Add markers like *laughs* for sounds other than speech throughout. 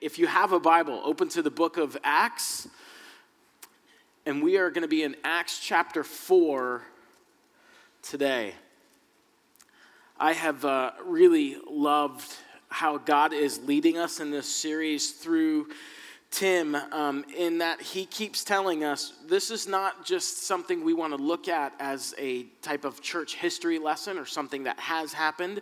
if you have a Bible, open to the book of Acts. And we are going to be in Acts chapter 4 today. I have uh, really loved how God is leading us in this series through Tim, um, in that he keeps telling us this is not just something we want to look at as a type of church history lesson or something that has happened,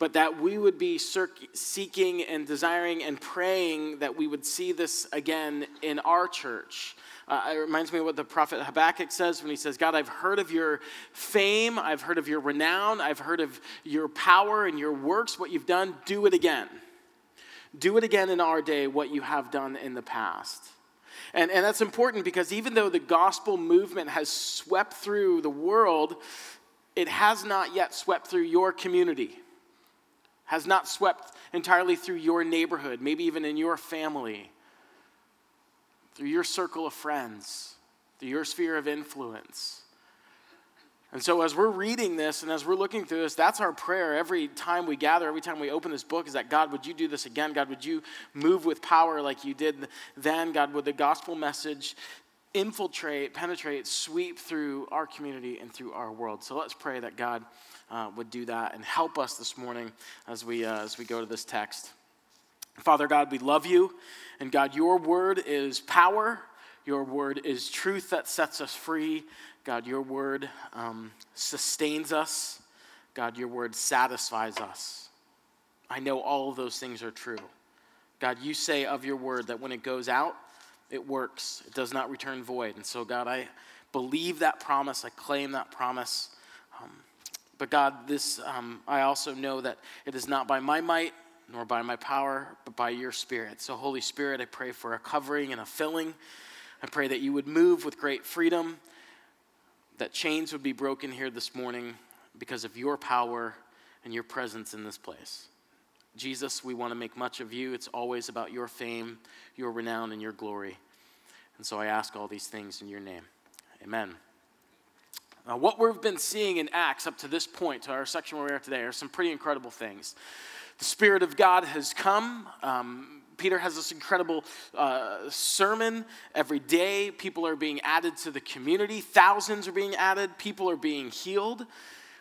but that we would be seeking and desiring and praying that we would see this again in our church. Uh, it reminds me of what the prophet Habakkuk says when he says, God, I've heard of your fame, I've heard of your renown, I've heard of your power and your works, what you've done, do it again. Do it again in our day, what you have done in the past. And, and that's important because even though the gospel movement has swept through the world, it has not yet swept through your community has not swept entirely through your neighborhood, maybe even in your family, through your circle of friends, through your sphere of influence. And so, as we're reading this and as we're looking through this, that's our prayer every time we gather, every time we open this book, is that God, would you do this again? God, would you move with power like you did then? God, would the gospel message infiltrate, penetrate, sweep through our community and through our world? So, let's pray that God uh, would do that and help us this morning as we, uh, as we go to this text. Father God, we love you. And God, your word is power. Your word is truth that sets us free. God, your word um, sustains us. God, your word satisfies us. I know all of those things are true. God, you say of your word that when it goes out, it works, it does not return void. And so, God, I believe that promise, I claim that promise. Um, but God, this um, I also know that it is not by my might nor by my power, but by your Spirit. So, Holy Spirit, I pray for a covering and a filling. I pray that you would move with great freedom, that chains would be broken here this morning because of your power and your presence in this place. Jesus, we want to make much of you. It's always about your fame, your renown, and your glory. And so I ask all these things in your name. Amen. Uh, what we've been seeing in Acts up to this point, to our section where we are today, are some pretty incredible things. The Spirit of God has come. Um, Peter has this incredible uh, sermon every day. People are being added to the community, thousands are being added, people are being healed.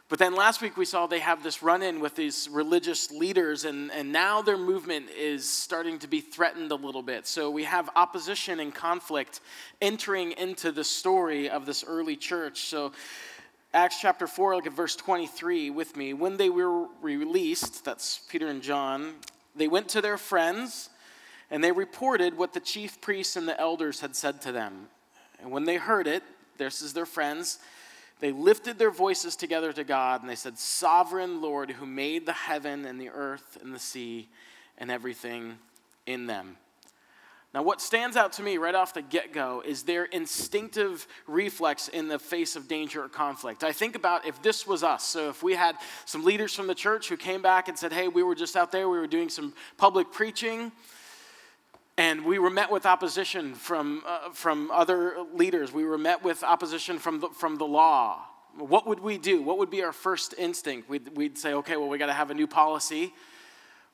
But then last week we saw they have this run in with these religious leaders, and, and now their movement is starting to be threatened a little bit. So we have opposition and conflict entering into the story of this early church. So, Acts chapter 4, look at verse 23 with me. When they were released, that's Peter and John, they went to their friends and they reported what the chief priests and the elders had said to them. And when they heard it, this is their friends they lifted their voices together to God and they said, Sovereign Lord, who made the heaven and the earth and the sea and everything in them. Now, what stands out to me right off the get go is their instinctive reflex in the face of danger or conflict. I think about if this was us. So, if we had some leaders from the church who came back and said, Hey, we were just out there, we were doing some public preaching, and we were met with opposition from, uh, from other leaders. We were met with opposition from the, from the law. What would we do? What would be our first instinct? We'd, we'd say, okay, well, we got to have a new policy.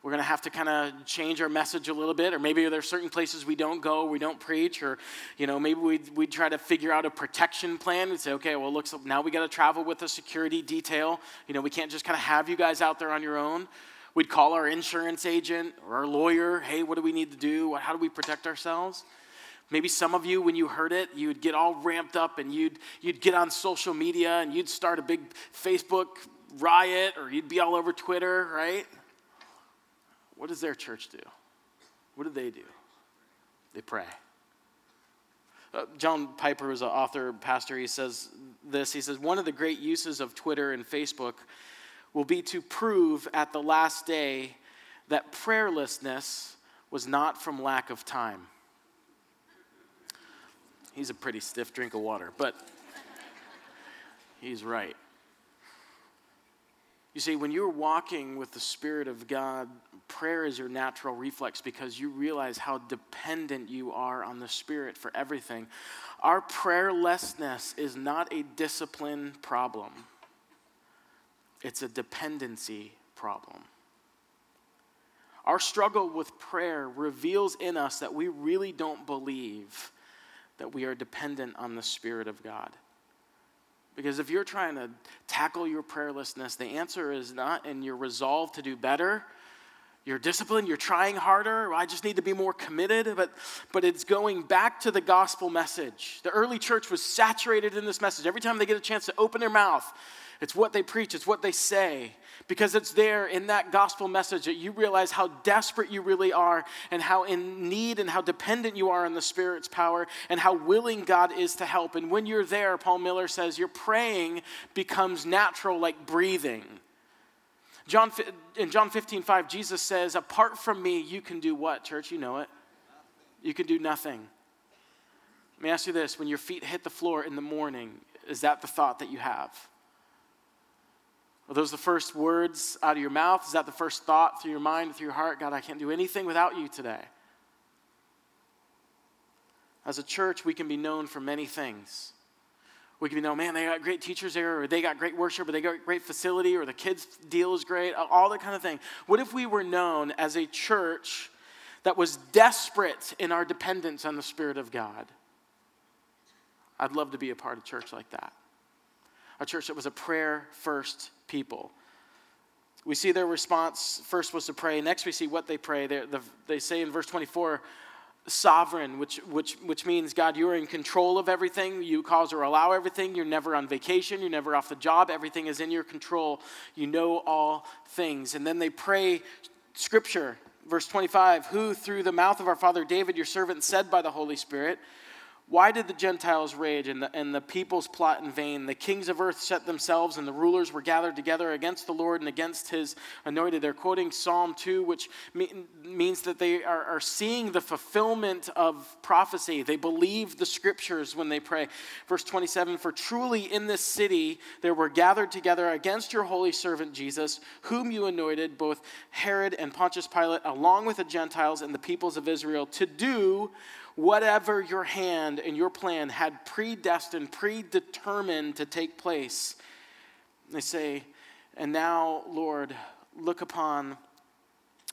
We're going to have to kind of change our message a little bit, or maybe there's certain places we don't go, we don't preach, or you know maybe we'd, we'd try to figure out a protection plan. We'd say, okay, well, looks now we got to travel with a security detail. You know, we can't just kind of have you guys out there on your own. We'd call our insurance agent or our lawyer. Hey, what do we need to do? How do we protect ourselves? Maybe some of you, when you heard it, you'd get all ramped up and you'd, you'd get on social media and you'd start a big Facebook riot or you'd be all over Twitter, right? What does their church do? What do they do? They pray. Uh, John Piper is an author, pastor. He says this. He says, One of the great uses of Twitter and Facebook will be to prove at the last day that prayerlessness was not from lack of time. He's a pretty stiff drink of water, but he's right. You see, when you're walking with the Spirit of God, prayer is your natural reflex because you realize how dependent you are on the Spirit for everything. Our prayerlessness is not a discipline problem it's a dependency problem. Our struggle with prayer reveals in us that we really don't believe that we are dependent on the Spirit of God. Because if you're trying to tackle your prayerlessness, the answer is not in your resolve to do better. You're disciplined, you're trying harder. I just need to be more committed. But, but it's going back to the gospel message. The early church was saturated in this message. Every time they get a chance to open their mouth, it's what they preach, it's what they say. Because it's there in that gospel message that you realize how desperate you really are and how in need and how dependent you are on the Spirit's power and how willing God is to help. And when you're there, Paul Miller says, your praying becomes natural like breathing. John, in John 15, 5, Jesus says, Apart from me, you can do what, church? You know it. You can do nothing. Let me ask you this when your feet hit the floor in the morning, is that the thought that you have? Are those the first words out of your mouth? Is that the first thought through your mind, through your heart? God, I can't do anything without you today. As a church, we can be known for many things. We can be known, man, they got great teachers there, or they got great worship, or they got great facility, or the kids' deal is great, all that kind of thing. What if we were known as a church that was desperate in our dependence on the Spirit of God? I'd love to be a part of church like that. A church that was a prayer first people. We see their response first was to pray. Next, we see what they pray. They, the, they say in verse 24, sovereign, which, which, which means, God, you're in control of everything. You cause or allow everything. You're never on vacation. You're never off the job. Everything is in your control. You know all things. And then they pray scripture. Verse 25, who through the mouth of our father David, your servant, said by the Holy Spirit, why did the Gentiles rage and the, and the peoples plot in vain? The kings of earth set themselves, and the rulers were gathered together against the Lord and against his anointed. They're quoting Psalm 2, which mean, means that they are, are seeing the fulfillment of prophecy. They believe the scriptures when they pray. Verse 27 For truly in this city there were gathered together against your holy servant Jesus, whom you anointed, both Herod and Pontius Pilate, along with the Gentiles and the peoples of Israel, to do whatever your hand and your plan had predestined, predetermined to take place. They say, And now, Lord, look upon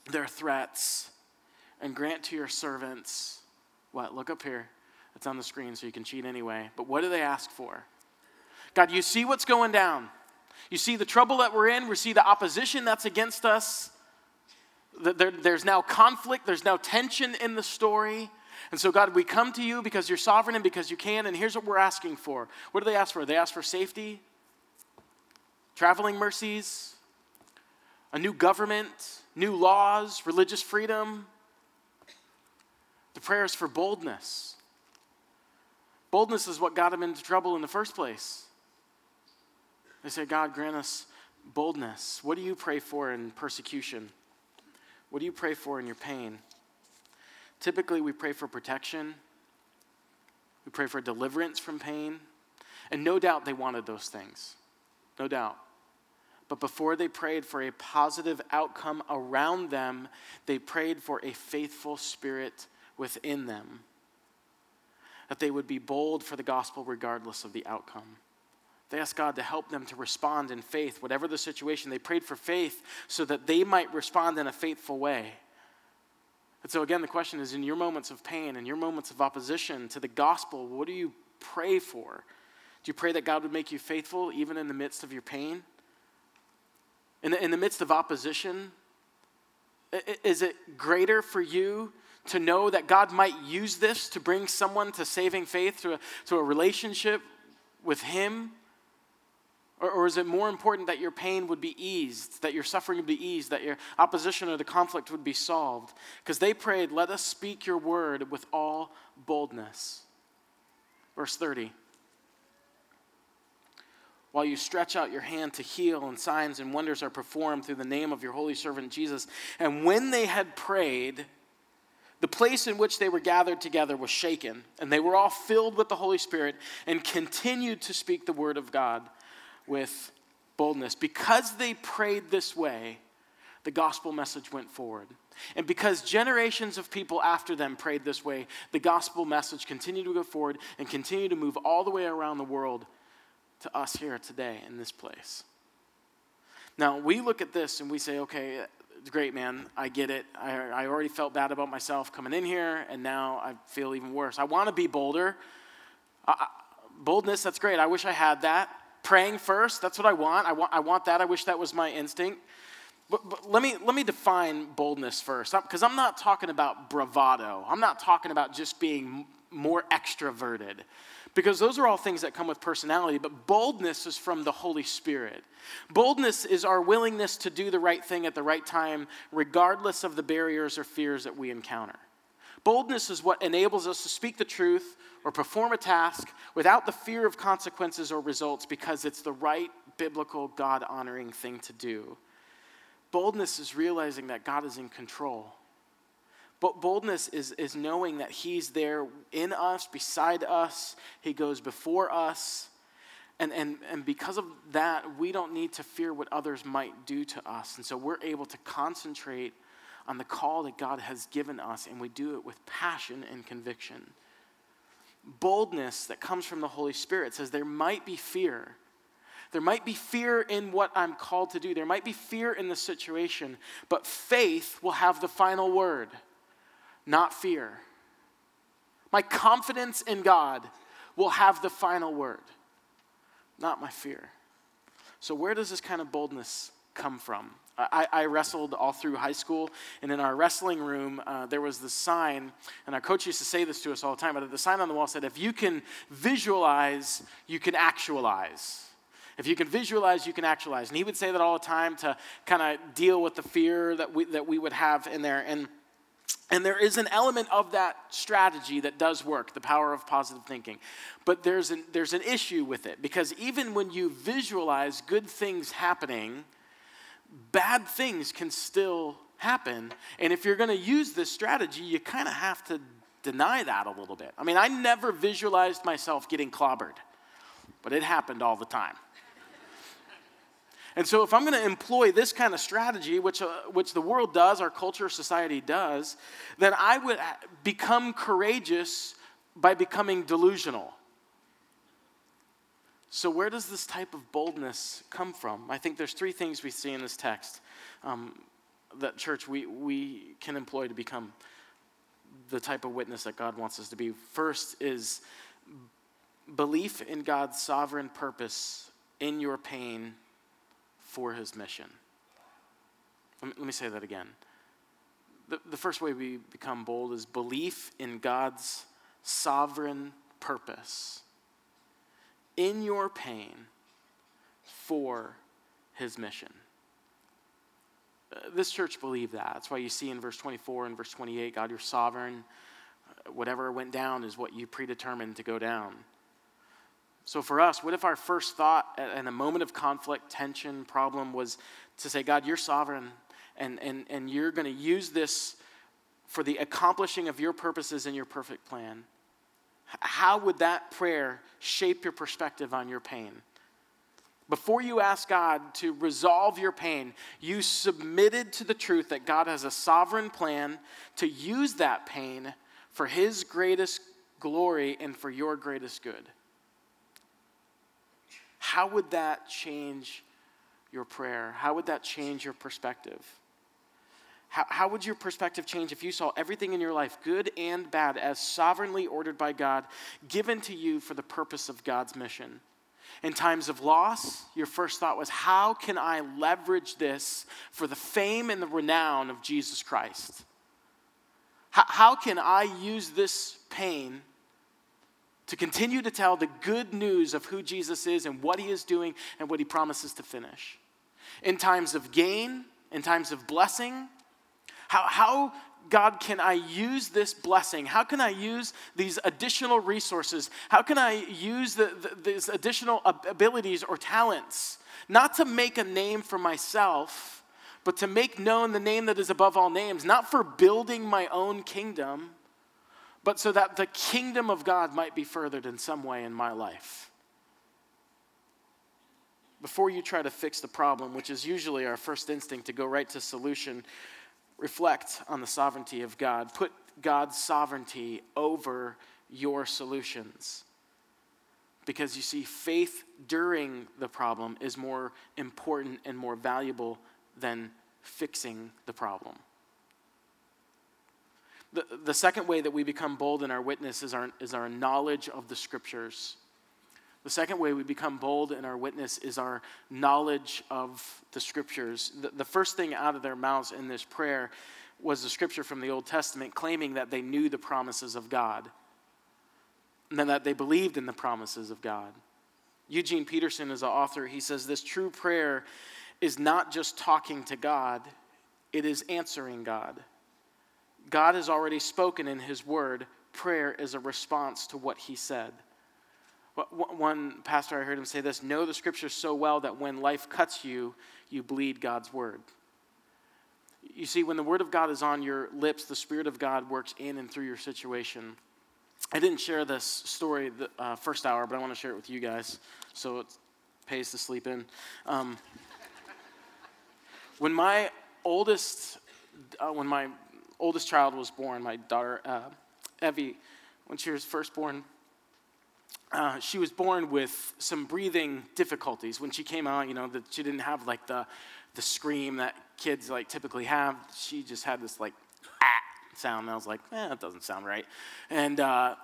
their threats and grant to your servants what? Look up here. It's on the screen so you can cheat anyway. But what do they ask for? God, you see what's going down. You see the trouble that we're in. We see the opposition that's against us. There, there's now conflict, there's now tension in the story. And so, God, we come to you because you're sovereign and because you can, and here's what we're asking for. What do they ask for? They ask for safety, traveling mercies, a new government, new laws, religious freedom. The prayer is for boldness. Boldness is what got them into trouble in the first place. They say, God, grant us boldness. What do you pray for in persecution? What do you pray for in your pain? Typically, we pray for protection, we pray for deliverance from pain, and no doubt they wanted those things. No doubt. But before they prayed for a positive outcome around them, they prayed for a faithful spirit within them. That they would be bold for the gospel regardless of the outcome. They asked God to help them to respond in faith, whatever the situation. They prayed for faith so that they might respond in a faithful way. And so, again, the question is in your moments of pain in your moments of opposition to the gospel, what do you pray for? Do you pray that God would make you faithful even in the midst of your pain? In the, in the midst of opposition, is it greater for you to know that God might use this to bring someone to saving faith, to a, to a relationship with Him? Or, or is it more important that your pain would be eased, that your suffering would be eased, that your opposition or the conflict would be solved? Because they prayed, Let us speak your word with all boldness. Verse 30 while you stretch out your hand to heal, and signs and wonders are performed through the name of your holy servant Jesus. And when they had prayed, the place in which they were gathered together was shaken, and they were all filled with the Holy Spirit and continued to speak the word of God with boldness. Because they prayed this way, the gospel message went forward. And because generations of people after them prayed this way, the gospel message continued to go forward and continue to move all the way around the world to us here today in this place. Now, we look at this and we say, okay, great, man. I get it. I, I already felt bad about myself coming in here, and now I feel even worse. I want to be bolder. I, boldness, that's great. I wish I had that. Praying first, that's what I want. I want, I want that. I wish that was my instinct. But, but let, me, let me define boldness first, because I'm not talking about bravado. I'm not talking about just being more extroverted, because those are all things that come with personality. But boldness is from the Holy Spirit. Boldness is our willingness to do the right thing at the right time, regardless of the barriers or fears that we encounter. Boldness is what enables us to speak the truth or perform a task without the fear of consequences or results because it's the right, biblical, God honoring thing to do. Boldness is realizing that God is in control. But boldness is, is knowing that He's there in us, beside us, He goes before us. And, and, and because of that, we don't need to fear what others might do to us. And so we're able to concentrate on the call that God has given us, and we do it with passion and conviction. Boldness that comes from the Holy Spirit says there might be fear. There might be fear in what I'm called to do. There might be fear in the situation, but faith will have the final word, not fear. My confidence in God will have the final word, not my fear. So, where does this kind of boldness come from? I, I, wrestled all through high school, and in our wrestling room, uh, there was this sign, and our coach used to say this to us all the time, but the sign on the wall said, If you can visualize, you can actualize. If you can visualize, you can actualize. And he would say that all the time to kind of deal with the fear that we, that we would have in there. And, and there is an element of that strategy that does work, the power of positive thinking. But there's an, there's an issue with it because even when you visualize good things happening, bad things can still happen. And if you're going to use this strategy, you kind of have to deny that a little bit. I mean, I never visualized myself getting clobbered, but it happened all the time. And so, if I'm going to employ this kind of strategy, which, uh, which the world does, our culture, society does, then I would become courageous by becoming delusional. So, where does this type of boldness come from? I think there's three things we see in this text um, that, church, we, we can employ to become the type of witness that God wants us to be. First is belief in God's sovereign purpose in your pain for his mission. Let me, let me say that again. The, the first way we become bold is belief in God's sovereign purpose in your pain for his mission. Uh, this church believed that. That's why you see in verse 24 and verse 28 God, you're sovereign. Uh, whatever went down is what you predetermined to go down. So for us, what if our first thought in a moment of conflict, tension, problem was to say, God, you're sovereign and, and, and you're going to use this for the accomplishing of your purposes and your perfect plan? How would that prayer shape your perspective on your pain? Before you ask God to resolve your pain, you submitted to the truth that God has a sovereign plan to use that pain for His greatest glory and for your greatest good. How would that change your prayer? How would that change your perspective? How, how would your perspective change if you saw everything in your life, good and bad, as sovereignly ordered by God, given to you for the purpose of God's mission? In times of loss, your first thought was, How can I leverage this for the fame and the renown of Jesus Christ? How, how can I use this pain to continue to tell the good news of who Jesus is and what he is doing and what he promises to finish? In times of gain, in times of blessing, how, how, God, can I use this blessing? How can I use these additional resources? How can I use the, the, these additional abilities or talents? Not to make a name for myself, but to make known the name that is above all names, not for building my own kingdom, but so that the kingdom of God might be furthered in some way in my life. Before you try to fix the problem, which is usually our first instinct to go right to solution, reflect on the sovereignty of God. Put God's sovereignty over your solutions. Because you see, faith during the problem is more important and more valuable than fixing the problem. The, the second way that we become bold in our witness is our, is our knowledge of the scriptures. The second way we become bold in our witness is our knowledge of the scriptures. The, the first thing out of their mouths in this prayer was the scripture from the Old Testament claiming that they knew the promises of God and that they believed in the promises of God. Eugene Peterson is an author. He says this true prayer is not just talking to God, it is answering God. God has already spoken in His Word. Prayer is a response to what He said. One pastor, I heard him say this know the scriptures so well that when life cuts you, you bleed God's Word. You see, when the Word of God is on your lips, the Spirit of God works in and through your situation. I didn't share this story the uh, first hour, but I want to share it with you guys so it pays to sleep in. Um, when my oldest, uh, when my oldest child was born, my daughter uh, Evie, when she was first born, uh, she was born with some breathing difficulties. When she came out, you know, that she didn't have like the the scream that kids like typically have. She just had this like ah *laughs* sound. And I was like, eh, that doesn't sound right. And uh,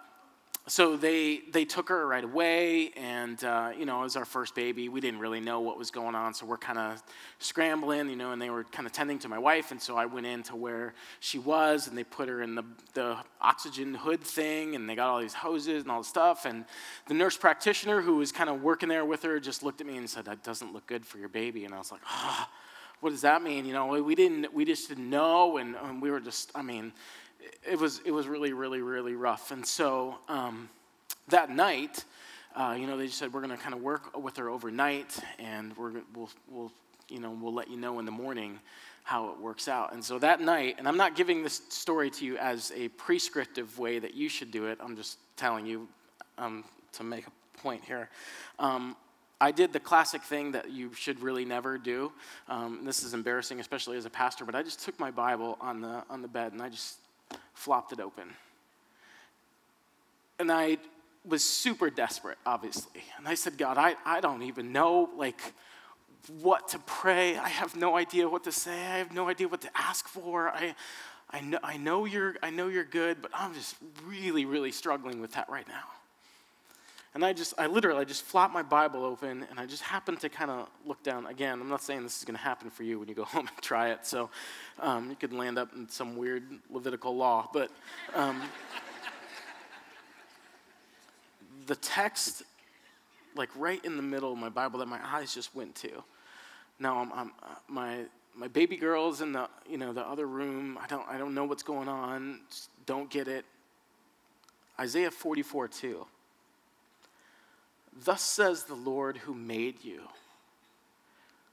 so they they took her right away, and uh, you know, it was our first baby. We didn't really know what was going on, so we're kind of scrambling, you know. And they were kind of tending to my wife, and so I went in to where she was, and they put her in the the oxygen hood thing, and they got all these hoses and all the stuff. And the nurse practitioner who was kind of working there with her just looked at me and said, "That doesn't look good for your baby." And I was like. Oh, what does that mean? You know, we didn't, we just didn't know, and, and we were just, I mean, it was, it was really, really, really rough. And so um, that night, uh, you know, they just said, we're going to kind of work with her overnight, and we're, we'll, we'll, you know, we'll let you know in the morning how it works out. And so that night, and I'm not giving this story to you as a prescriptive way that you should do it, I'm just telling you um, to make a point here. Um, I did the classic thing that you should really never do. Um, this is embarrassing, especially as a pastor, but I just took my Bible on the, on the bed and I just flopped it open. And I was super desperate, obviously. And I said, God, I, I don't even know, like, what to pray. I have no idea what to say. I have no idea what to ask for. I, I, know, I, know you're, I know you're good, but I'm just really, really struggling with that right now. And I just, I literally, I just flopped my Bible open and I just happened to kind of look down. Again, I'm not saying this is going to happen for you when you go *laughs* home and try it. So um, you could land up in some weird Levitical law. But um, the text, like right in the middle of my Bible that my eyes just went to. Now I'm, I'm uh, my, my baby girl's in the, you know, the other room. I don't, I don't know what's going on. Just don't get it. Isaiah 44, 2. Thus says the Lord who made you,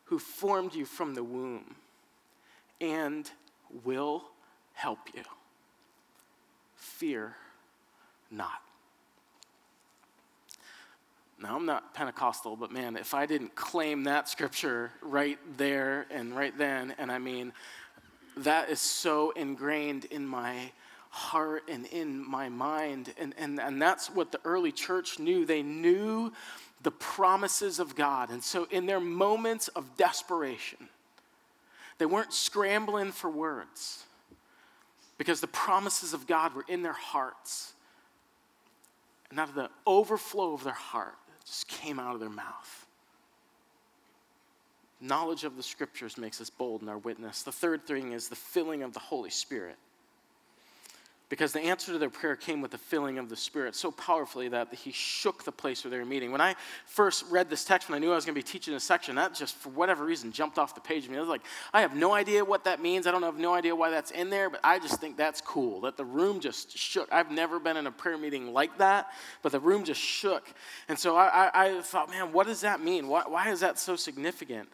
who formed you from the womb, and will help you. Fear not. Now, I'm not Pentecostal, but man, if I didn't claim that scripture right there and right then, and I mean, that is so ingrained in my heart and in my mind. And, and, and that's what the early church knew. They knew the promises of God. And so, in their moments of desperation, they weren't scrambling for words because the promises of God were in their hearts. And out of the overflow of their heart, it just came out of their mouth. Knowledge of the scriptures makes us bold in our witness. The third thing is the filling of the Holy Spirit because the answer to their prayer came with the filling of the Spirit so powerfully that he shook the place where they were meeting. When I first read this text, when I knew I was going to be teaching a section, that just, for whatever reason, jumped off the page of me. I was like, I have no idea what that means. I don't have no idea why that's in there, but I just think that's cool that the room just shook. I've never been in a prayer meeting like that, but the room just shook. And so I, I, I thought, man, what does that mean? Why, why is that so significant?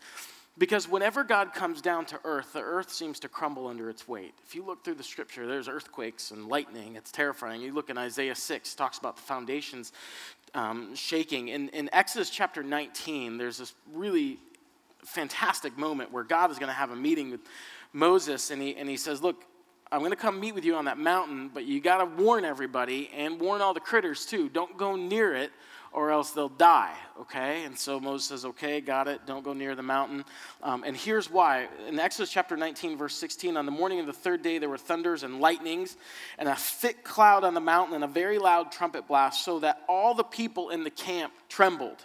Because whenever God comes down to earth, the earth seems to crumble under its weight. If you look through the scripture, there's earthquakes and lightning. It's terrifying. You look in Isaiah 6, talks about the foundations um, shaking. In, in Exodus chapter 19, there's this really fantastic moment where God is going to have a meeting with Moses, and he, and he says, Look, I'm going to come meet with you on that mountain, but you got to warn everybody and warn all the critters too. Don't go near it, or else they'll die, okay? And so Moses says, okay, got it, don't go near the mountain. Um, and here's why. In Exodus chapter 19, verse 16, on the morning of the third day, there were thunders and lightnings, and a thick cloud on the mountain, and a very loud trumpet blast, so that all the people in the camp trembled.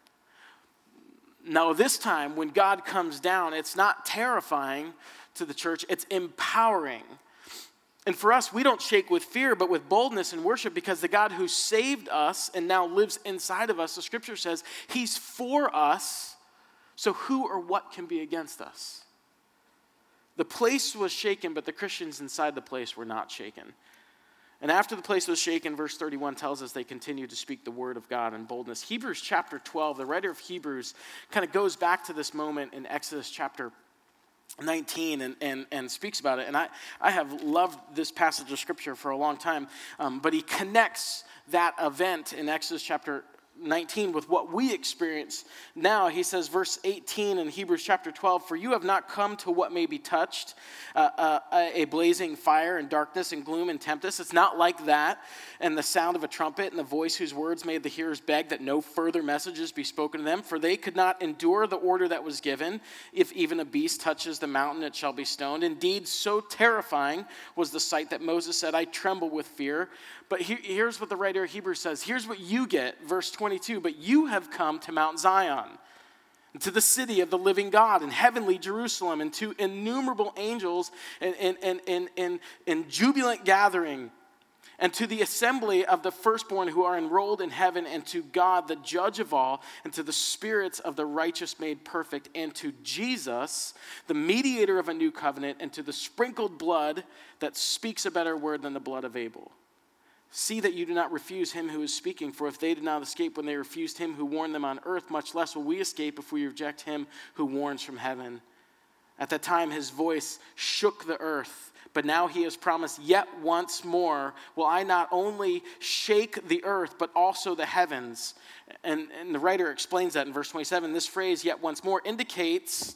Now, this time, when God comes down, it's not terrifying to the church, it's empowering. And for us, we don't shake with fear, but with boldness and worship because the God who saved us and now lives inside of us, the scripture says, He's for us. So who or what can be against us? The place was shaken, but the Christians inside the place were not shaken. And after the place was shaken, verse 31 tells us they continued to speak the word of God in boldness. Hebrews chapter 12, the writer of Hebrews kind of goes back to this moment in Exodus chapter 19 and, and, and speaks about it. And I, I have loved this passage of scripture for a long time, um, but he connects that event in Exodus chapter 19 with what we experience now. He says, verse 18 in Hebrews chapter 12, For you have not come to what may be touched, uh, uh, a blazing fire and darkness and gloom and tempest. It's not like that. And the sound of a trumpet and the voice whose words made the hearers beg that no further messages be spoken to them, for they could not endure the order that was given. If even a beast touches the mountain, it shall be stoned. Indeed, so terrifying was the sight that Moses said, I tremble with fear. But here's what the writer of Hebrews says. Here's what you get, verse 22. But you have come to Mount Zion, to the city of the living God, and heavenly Jerusalem, and to innumerable angels and jubilant gathering, and to the assembly of the firstborn who are enrolled in heaven, and to God, the judge of all, and to the spirits of the righteous made perfect, and to Jesus, the mediator of a new covenant, and to the sprinkled blood that speaks a better word than the blood of Abel. See that you do not refuse him who is speaking, for if they did not escape when they refused him who warned them on earth, much less will we escape if we reject him who warns from heaven. At that time, his voice shook the earth, but now he has promised, Yet once more will I not only shake the earth, but also the heavens. And, and the writer explains that in verse 27. This phrase, yet once more, indicates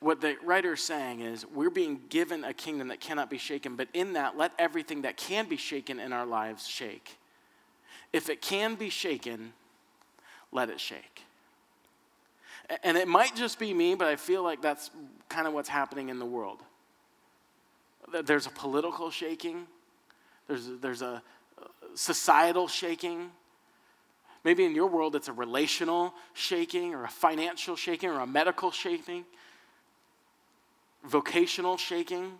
what the writer is saying is we're being given a kingdom that cannot be shaken, but in that, let everything that can be shaken in our lives shake. If it can be shaken, let it shake. And it might just be me, but I feel like that's kind of what's happening in the world. There's a political shaking, there's, there's a uh, societal shaking. Maybe in your world, it's a relational shaking, or a financial shaking, or a medical shaking vocational shaking.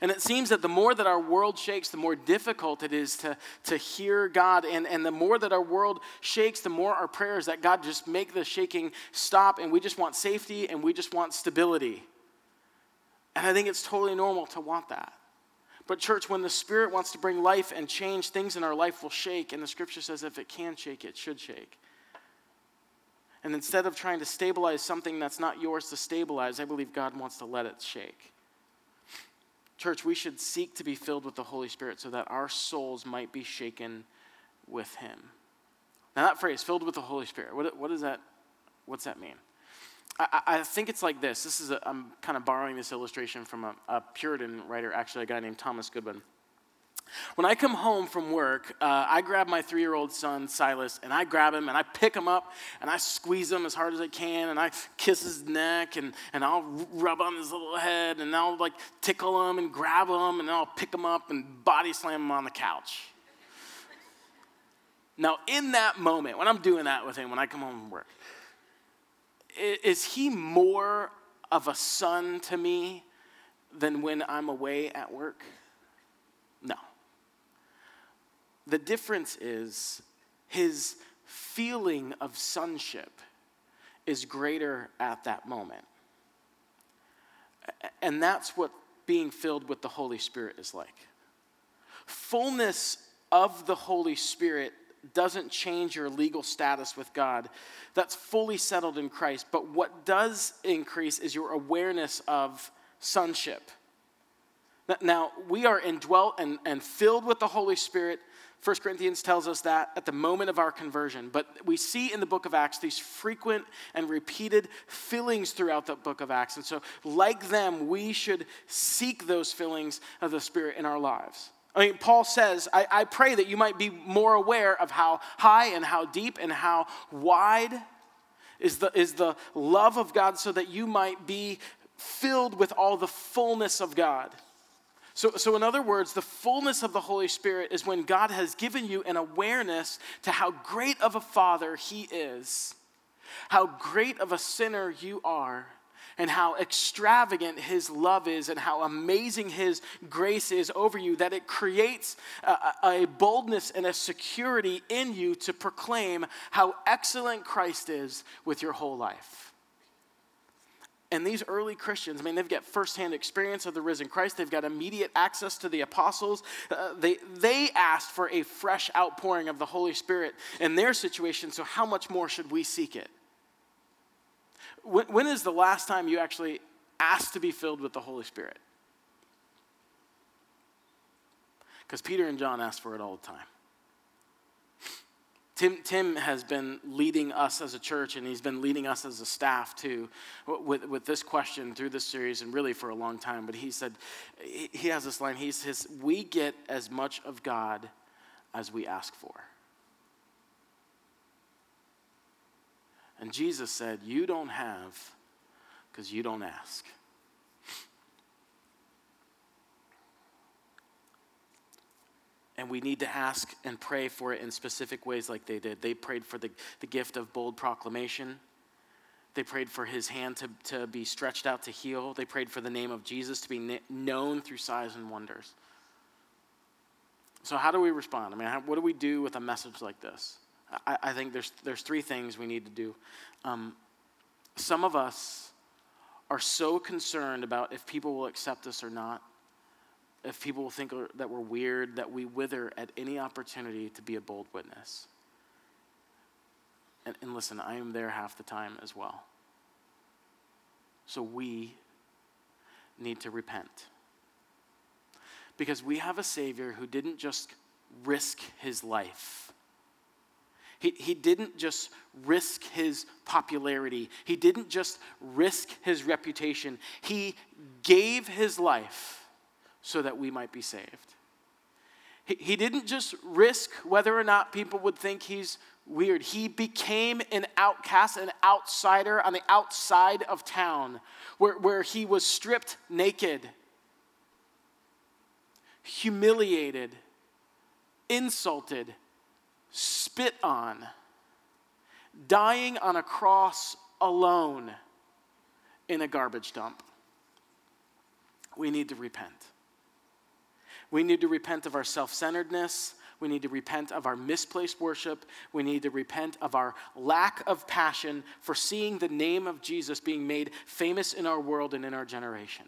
And it seems that the more that our world shakes, the more difficult it is to, to hear God. And, and the more that our world shakes, the more our prayers that God just make the shaking stop. And we just want safety and we just want stability. And I think it's totally normal to want that. But, church, when the Spirit wants to bring life and change, things in our life will shake. And the scripture says if it can shake, it should shake. And instead of trying to stabilize something that's not yours to stabilize, I believe God wants to let it shake. Church, we should seek to be filled with the Holy Spirit so that our souls might be shaken with Him. Now, that phrase, filled with the Holy Spirit, what, what does that, what's that mean? I, I think it's like this. This is, i am kind of borrowing this illustration from a, a Puritan writer, actually, a guy named Thomas Goodwin. When I come home from work, uh, I grab my three year old son, Silas, and I grab him and I pick him up and I squeeze him as hard as I can and I kiss his neck and, and I'll rub on his little head and I'll like tickle him and grab him and I'll pick him up and body slam him on the couch. Now, in that moment, when I'm doing that with him, when I come home from work, is he more of a son to me than when I'm away at work? No. The difference is his feeling of sonship is greater at that moment. And that's what being filled with the Holy Spirit is like. Fullness of the Holy Spirit doesn't change your legal status with God. That's fully settled in Christ. But what does increase is your awareness of sonship. Now, we are indwelt and, and filled with the Holy Spirit. 1 Corinthians tells us that at the moment of our conversion. But we see in the book of Acts these frequent and repeated fillings throughout the book of Acts. And so, like them, we should seek those fillings of the Spirit in our lives. I mean, Paul says, I, I pray that you might be more aware of how high and how deep and how wide is the, is the love of God so that you might be filled with all the fullness of God. So, so, in other words, the fullness of the Holy Spirit is when God has given you an awareness to how great of a Father He is, how great of a sinner you are, and how extravagant His love is, and how amazing His grace is over you, that it creates a, a boldness and a security in you to proclaim how excellent Christ is with your whole life. And these early Christians, I mean, they've got firsthand experience of the risen Christ. They've got immediate access to the apostles. Uh, they, they asked for a fresh outpouring of the Holy Spirit in their situation, so how much more should we seek it? when, when is the last time you actually asked to be filled with the Holy Spirit? Because Peter and John asked for it all the time. Tim, Tim has been leading us as a church and he's been leading us as a staff too with, with this question through this series and really for a long time. But he said, he has this line, he says, We get as much of God as we ask for. And Jesus said, You don't have because you don't ask. And we need to ask and pray for it in specific ways like they did. They prayed for the, the gift of bold proclamation. They prayed for his hand to, to be stretched out to heal. They prayed for the name of Jesus to be known through signs and wonders. So, how do we respond? I mean, how, what do we do with a message like this? I, I think there's, there's three things we need to do. Um, some of us are so concerned about if people will accept us or not if people think that we're weird, that we wither at any opportunity to be a bold witness. And, and listen, I am there half the time as well. So we need to repent. Because we have a Savior who didn't just risk his life. He, he didn't just risk his popularity. He didn't just risk his reputation. He gave his life so that we might be saved. He, didn't just risk whether or not people would think he's weird. He became an outcast, an outsider on the outside of town where, where he was stripped naked, humiliated, insulted, spit on, dying on a cross alone in a garbage dump. We need to repent. We need to repent of our self centeredness. We need to repent of our misplaced worship. We need to repent of our lack of passion for seeing the name of Jesus being made famous in our world and in our generation.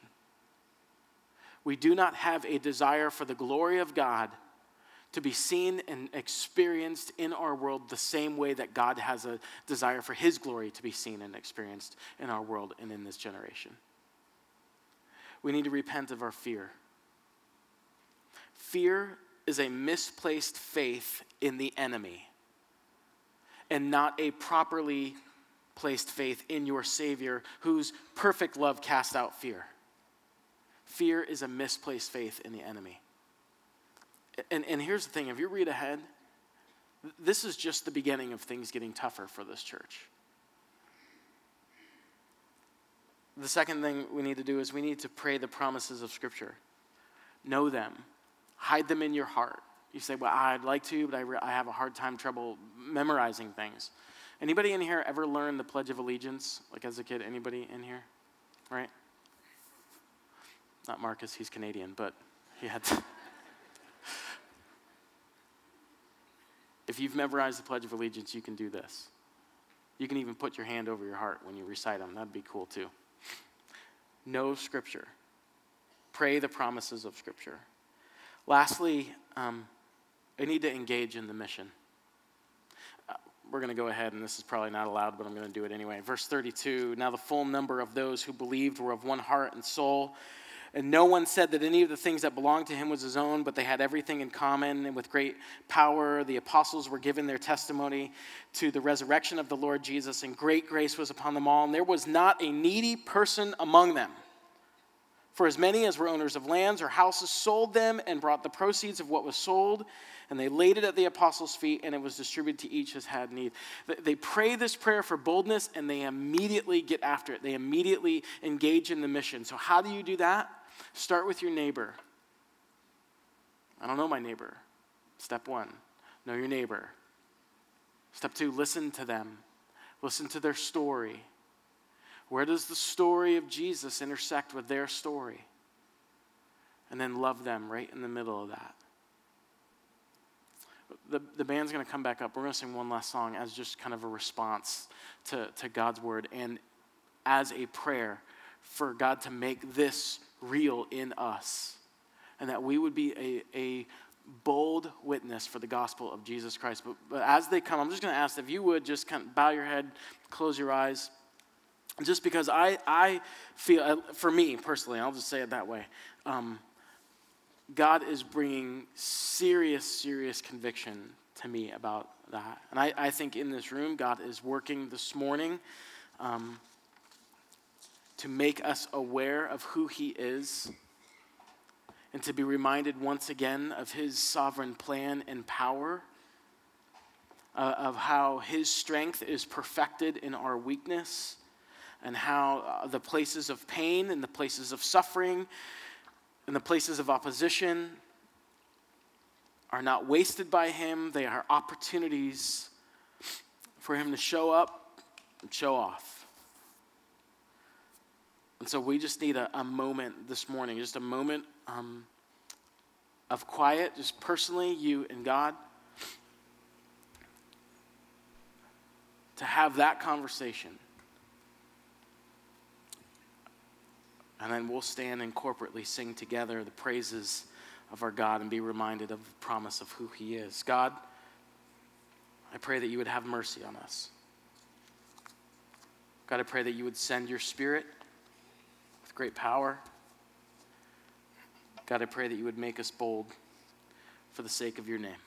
We do not have a desire for the glory of God to be seen and experienced in our world the same way that God has a desire for His glory to be seen and experienced in our world and in this generation. We need to repent of our fear. Fear is a misplaced faith in the enemy and not a properly placed faith in your Savior, whose perfect love casts out fear. Fear is a misplaced faith in the enemy. And, and here's the thing if you read ahead, this is just the beginning of things getting tougher for this church. The second thing we need to do is we need to pray the promises of Scripture, know them Hide them in your heart. You say, well, I'd like to, but I, re- I have a hard time trouble memorizing things. Anybody in here ever learn the Pledge of Allegiance, like as a kid? Anybody in here? Right? Not Marcus, he's Canadian, but he had *laughs* if you've memorized the Pledge of Allegiance, you can do this. You can even put your hand over your heart when you recite them. That'd be cool too. Know Scripture. Pray the promises of Scripture. Lastly, um, I need to engage in the mission. Uh, we're going to go ahead, and this is probably not allowed, but I'm going to do it anyway. Verse 32 Now the full number of those who believed were of one heart and soul. And no one said that any of the things that belonged to him was his own, but they had everything in common. And with great power, the apostles were given their testimony to the resurrection of the Lord Jesus, and great grace was upon them all. And there was not a needy person among them. For as many as were owners of lands or houses sold them and brought the proceeds of what was sold, and they laid it at the apostles' feet, and it was distributed to each as had need. They pray this prayer for boldness, and they immediately get after it. They immediately engage in the mission. So, how do you do that? Start with your neighbor. I don't know my neighbor. Step one, know your neighbor. Step two, listen to them, listen to their story. Where does the story of Jesus intersect with their story? And then love them right in the middle of that. The, the band's going to come back up. We're going to sing one last song as just kind of a response to, to God's word and as a prayer for God to make this real in us and that we would be a, a bold witness for the gospel of Jesus Christ. But, but as they come, I'm just going to ask if you would just kind of bow your head, close your eyes. Just because I, I feel, uh, for me personally, I'll just say it that way, um, God is bringing serious, serious conviction to me about that. And I, I think in this room, God is working this morning. Um, to make us aware of who He is and to be reminded once again of His sovereign plan and power, uh, of how His strength is perfected in our weakness, and how uh, the places of pain and the places of suffering and the places of opposition are not wasted by Him, they are opportunities for Him to show up and show off. And so we just need a, a moment this morning, just a moment um, of quiet, just personally, you and God, to have that conversation. And then we'll stand and corporately sing together the praises of our God and be reminded of the promise of who He is. God, I pray that you would have mercy on us. God, I pray that you would send your Spirit with great power. God, I pray that you would make us bold for the sake of your name.